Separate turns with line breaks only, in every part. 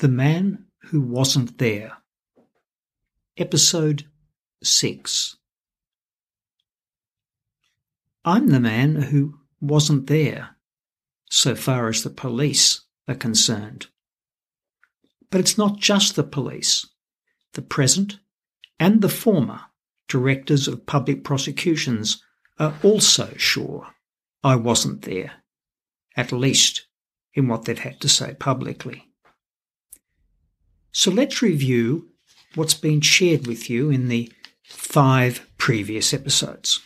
The Man Who Wasn't There. Episode 6. I'm the man who wasn't there, so far as the police are concerned. But it's not just the police. The present and the former directors of public prosecutions are also sure I wasn't there, at least in what they've had to say publicly. So let's review what's been shared with you in the five previous episodes.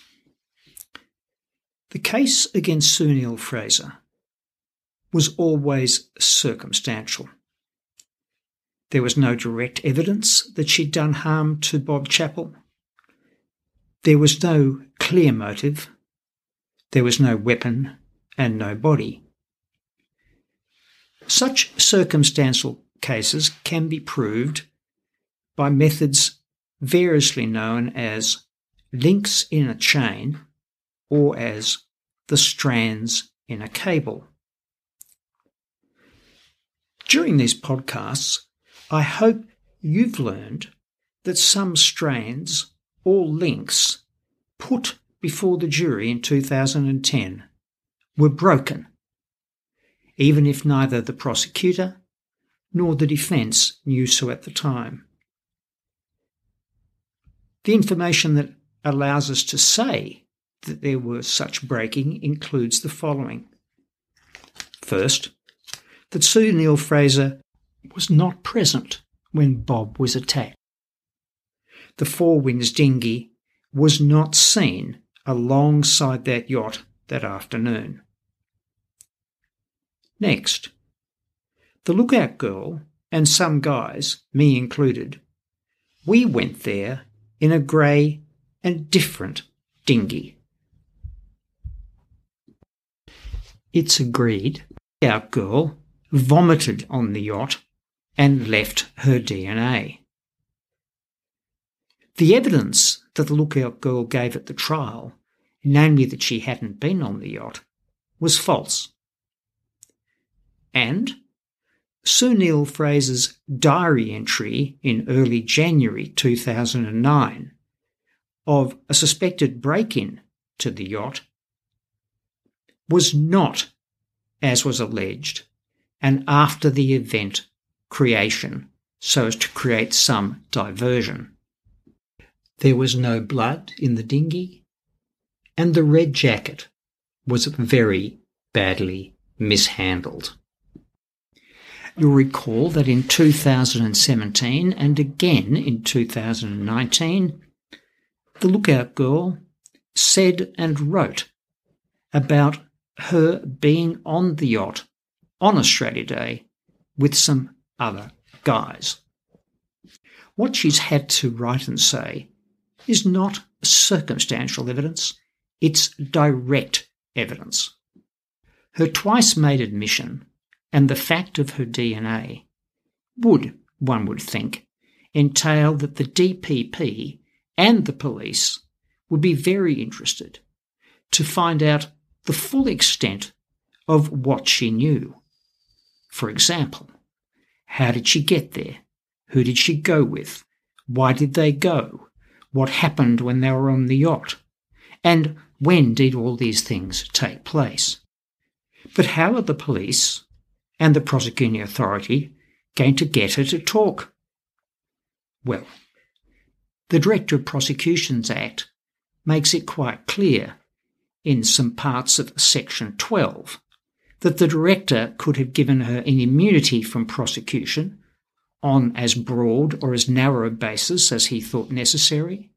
The case against Sue Neill-Fraser was always circumstantial. There was no direct evidence that she'd done harm to Bob Chappell. There was no clear motive. There was no weapon and no body. Such circumstantial cases can be proved by methods variously known as links in a chain or as the strands in a cable. During these podcasts, I hope you've learned that some strands or links put before the jury in 2010 were broken, even if neither the prosecutor nor the defence knew so at the time. The information that allows us to say that there was such breaking includes the following. First, that Sue Neill-Fraser was not present when Bob was attacked. The Four Winds dinghy was not seen alongside that yacht that afternoon. Next, the lookout girl and some guys, me included, we went there in a grey and different dinghy. It's agreed our girl vomited on the yacht and left her DNA. The evidence that the lookout girl gave at the trial, namely that she hadn't been on the yacht, was false. And Sue Neill-Fraser's diary entry in early January 2009 of a suspected break in to the yacht was not, as was alleged, an after the event creation so as to create some diversion. There was no blood in the dinghy, and the red jacket was very badly mishandled. You'll recall that in 2017 and again in 2019, the Lookout Girl said and wrote about her being on the yacht on Australia Day with some other guys. What she's had to write and say is not circumstantial evidence, it's direct evidence. Her twice made admission and the fact of her DNA would, one would think, entail that the DPP and the police would be very interested to find out the full extent of what she knew. For example, how did she get there? Who did she go with? Why did they go? What happened when they were on the yacht? And when did all these things take place? But how are the police and the prosecuting authority going to get her to talk? Well, the Director of Prosecutions Act makes it quite clear in some parts of Section 12 that the Director could have given her an immunity from prosecution on as broad or as narrow a basis as he thought necessary.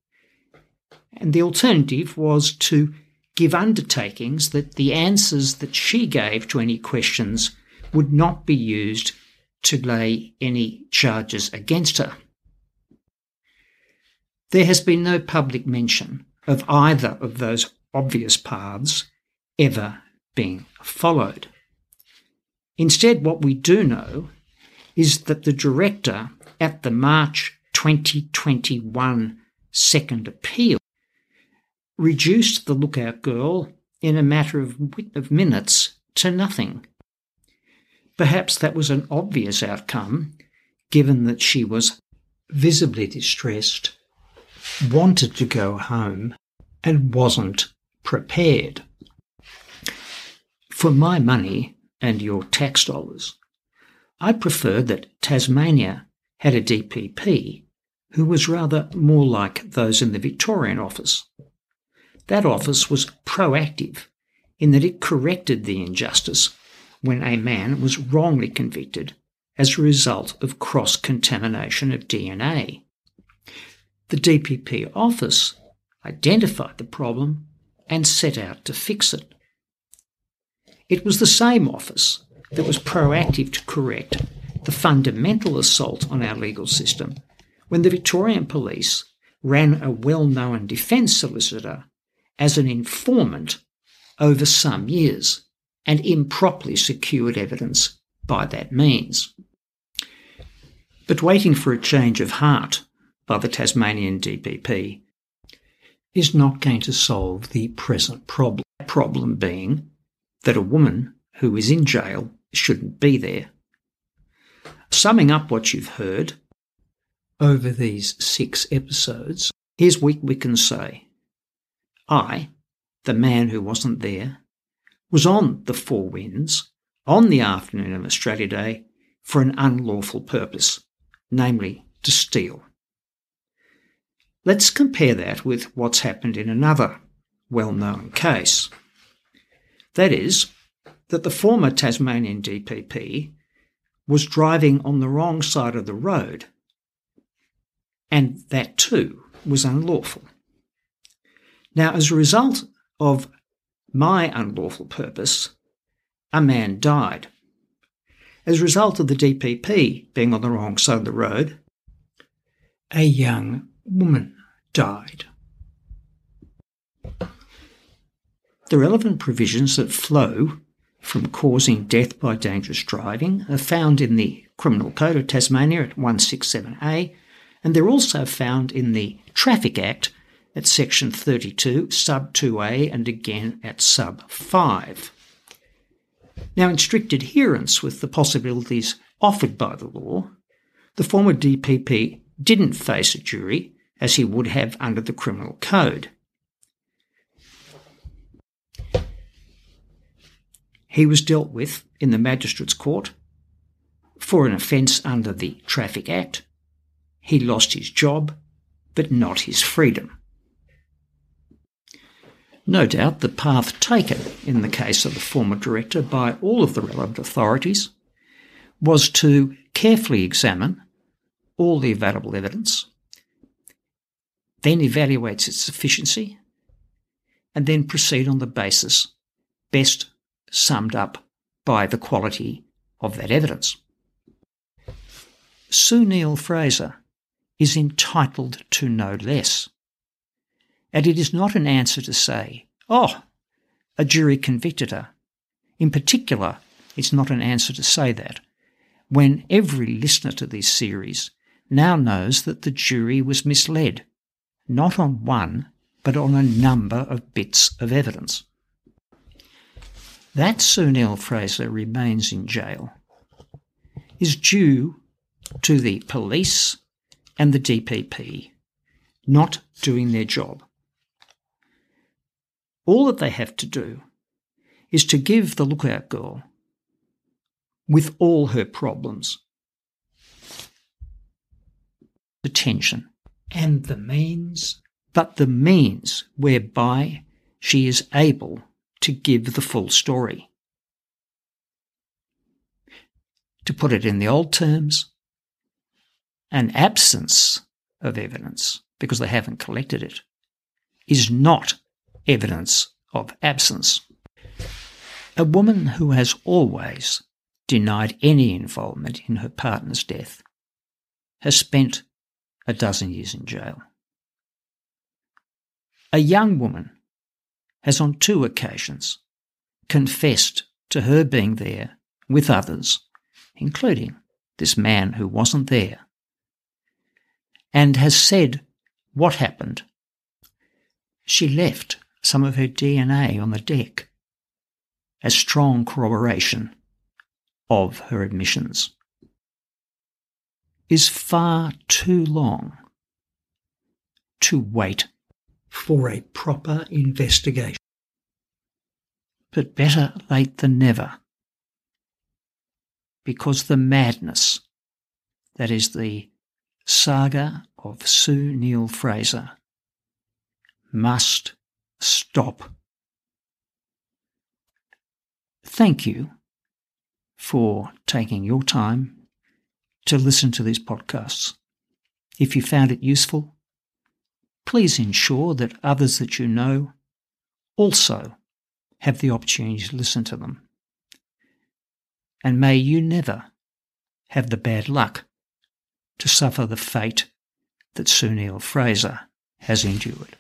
And the alternative was to give undertakings that the answers that she gave to any questions would not be used to lay any charges against her. There has been no public mention of either of those obvious paths ever being followed. Instead, what we do know is that the director at the March 2021 second appeal reduced the lookout girl in a matter of, minutes to nothing. Perhaps that was an obvious outcome given that she was visibly distressed, wanted to go home, and wasn't prepared. For my money and your tax dollars, I prefer that Tasmania had a DPP who was rather more like those in the Victorian office. That office was proactive in that it corrected the injustice when a man was wrongly convicted as a result of cross contamination of DNA. The DPP office identified the problem and set out to fix it. It was the same office that was proactive to correct the fundamental assault on our legal system when the Victorian police ran a well known defence solicitor as an informant over some years and improperly secured evidence by that means. But waiting for a change of heart by the Tasmanian DPP is not going to solve the present problem. Problem being that a woman who is in jail shouldn't be there. Summing up what you've heard over these six episodes, here's what we can say. I, the man who wasn't there, was on the Four Winds on the afternoon of Australia Day for an unlawful purpose, namely to steal. Let's compare that with what's happened in another well known case. That is, that the former Tasmanian DPP was driving on the wrong side of the road, and that too was unlawful. Now, as a result of my unlawful purpose, a man died. As a result of the DPP being on the wrong side of the road, a young woman died. The relevant provisions that flow from causing death by dangerous driving are found in the Criminal Code of Tasmania at 167A, and they're also found in the Traffic Act at section 32, sub 2A, and again at sub 5. Now, in strict adherence with the possibilities offered by the law, the former DPP didn't face a jury as he would have under the Criminal Code. He was dealt with in the Magistrates Court for an offence under the Traffic Act. He lost his job, but not his freedom. No doubt the path taken in the case of the former director by all of the relevant authorities was to carefully examine all the available evidence, then evaluate its sufficiency, and then proceed on the basis best summed up by the quality of that evidence. Sue Neill-Fraser is entitled to no less. And it is not an answer to say, oh, a jury convicted her. In particular, it's not an answer to say that, when every listener to this series now knows that the jury was misled, not on one, but on a number of bits of evidence. That Sue Neill-Fraser remains in jail is due to the police and the DPP not doing their job. All that they have to do is to give the lookout girl, with all her problems, attention and the means, but the means whereby she is able to give the full story. To put it in the old terms, an absence of evidence, because they haven't collected it, is not evidence of absence. A woman who has always denied any involvement in her partner's death has spent a dozen years in jail. A young woman has on two occasions confessed to her being there with others, including this man who wasn't there, and has said what happened. She left some of her DNA on the deck as strong corroboration of her admissions. is far too long to wait
for a proper investigation.
But better late than never, because the madness that is the saga of Sue Neill-Fraser must stop. Thank you for taking your time to listen to these podcasts. If you found it useful, please ensure that others that you know also have the opportunity to listen to them. And may you never have the bad luck to suffer the fate that Sue Neill-Fraser has endured.